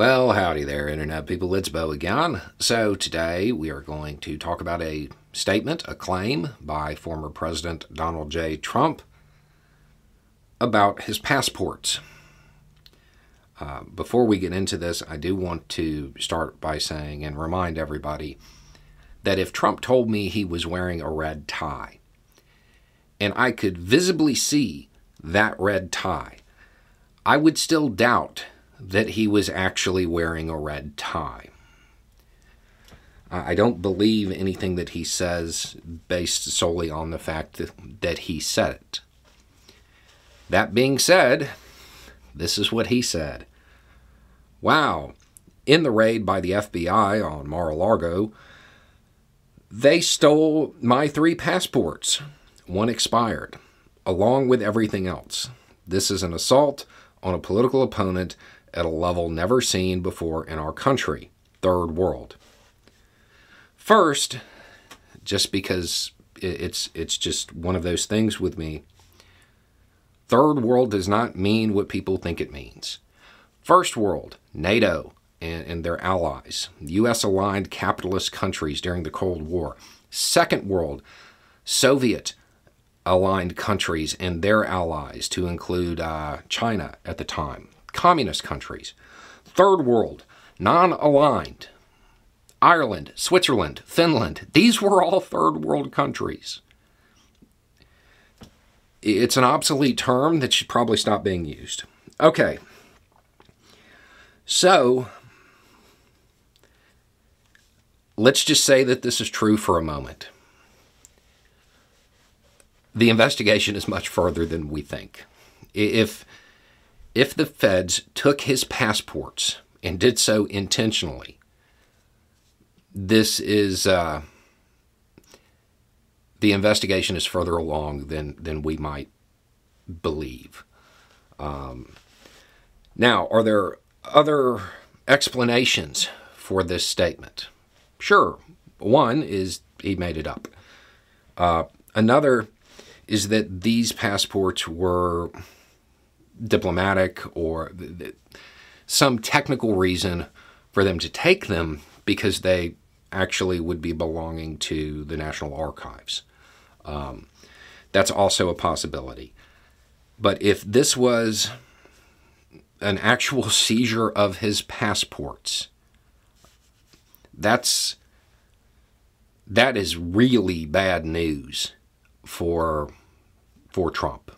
Well, howdy there, Internet people. It's Beau again. So, today we are going to talk about a statement, a claim by former President Donald J. Trump about his passports. Uh, before we get into this, I do want to start by saying and remind everybody that if Trump told me he was wearing a red tie, and I could visibly see that red tie, I would still doubt that he was actually wearing a red tie. I don't believe anything that he says based solely on the fact that, he said it. That being said, this is what he said. Wow, in the raid by the FBI on Mar a Lago, they stole my three passports. One expired, along with everything else. This is an assault on a political opponent at a level never seen before in our country, third world. First, just because it's it's just one of those things with me. Third world does not mean what people think it means. First world, NATO and, and their allies, US aligned capitalist countries during the Cold War. Second world, Soviet aligned countries and their allies, to include uh, China at the time communist countries. Third world, non aligned. Ireland, Switzerland, Finland, these were all third world countries. It's an obsolete term that should probably stop being used. Okay. So, let's just say that this is true for a moment. The investigation is much further than we think. If if the feds took his passports and did so intentionally, this is uh, the investigation is further along than than we might believe. Um, now, are there other explanations for this statement? Sure. One is he made it up. Uh, another is that these passports were diplomatic or th- th- some technical reason for them to take them because they actually would be belonging to the National Archives. Um, that's also a possibility. But if this was an actual seizure of his passports, that's that is really bad news for for Trump.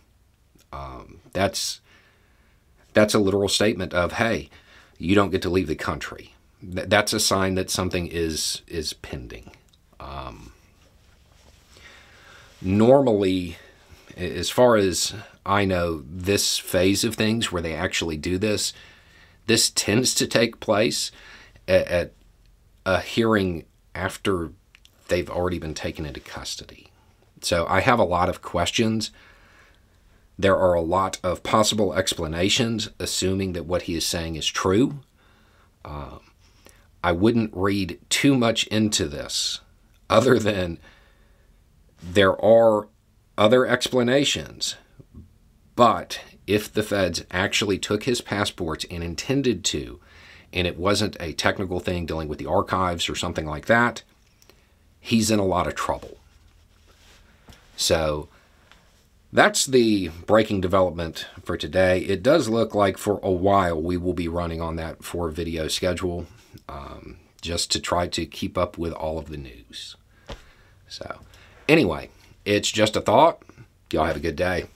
Um, that's that's a literal statement of, hey, you don't get to leave the country. That's a sign that something is is pending. Um, normally, as far as I know, this phase of things where they actually do this, this tends to take place at, at a hearing after they've already been taken into custody. So I have a lot of questions there are a lot of possible explanations, assuming that what he is saying is true. Uh, I wouldn't read too much into this, other than there are other explanations. But if the feds actually took his passports and intended to, and it wasn't a technical thing dealing with the archives or something like that, he's in a lot of trouble. So that's the breaking development for today. It does look like for a while we will be running on that four video schedule um, just to try to keep up with all of the news. So, anyway, it's just a thought. Y'all have a good day.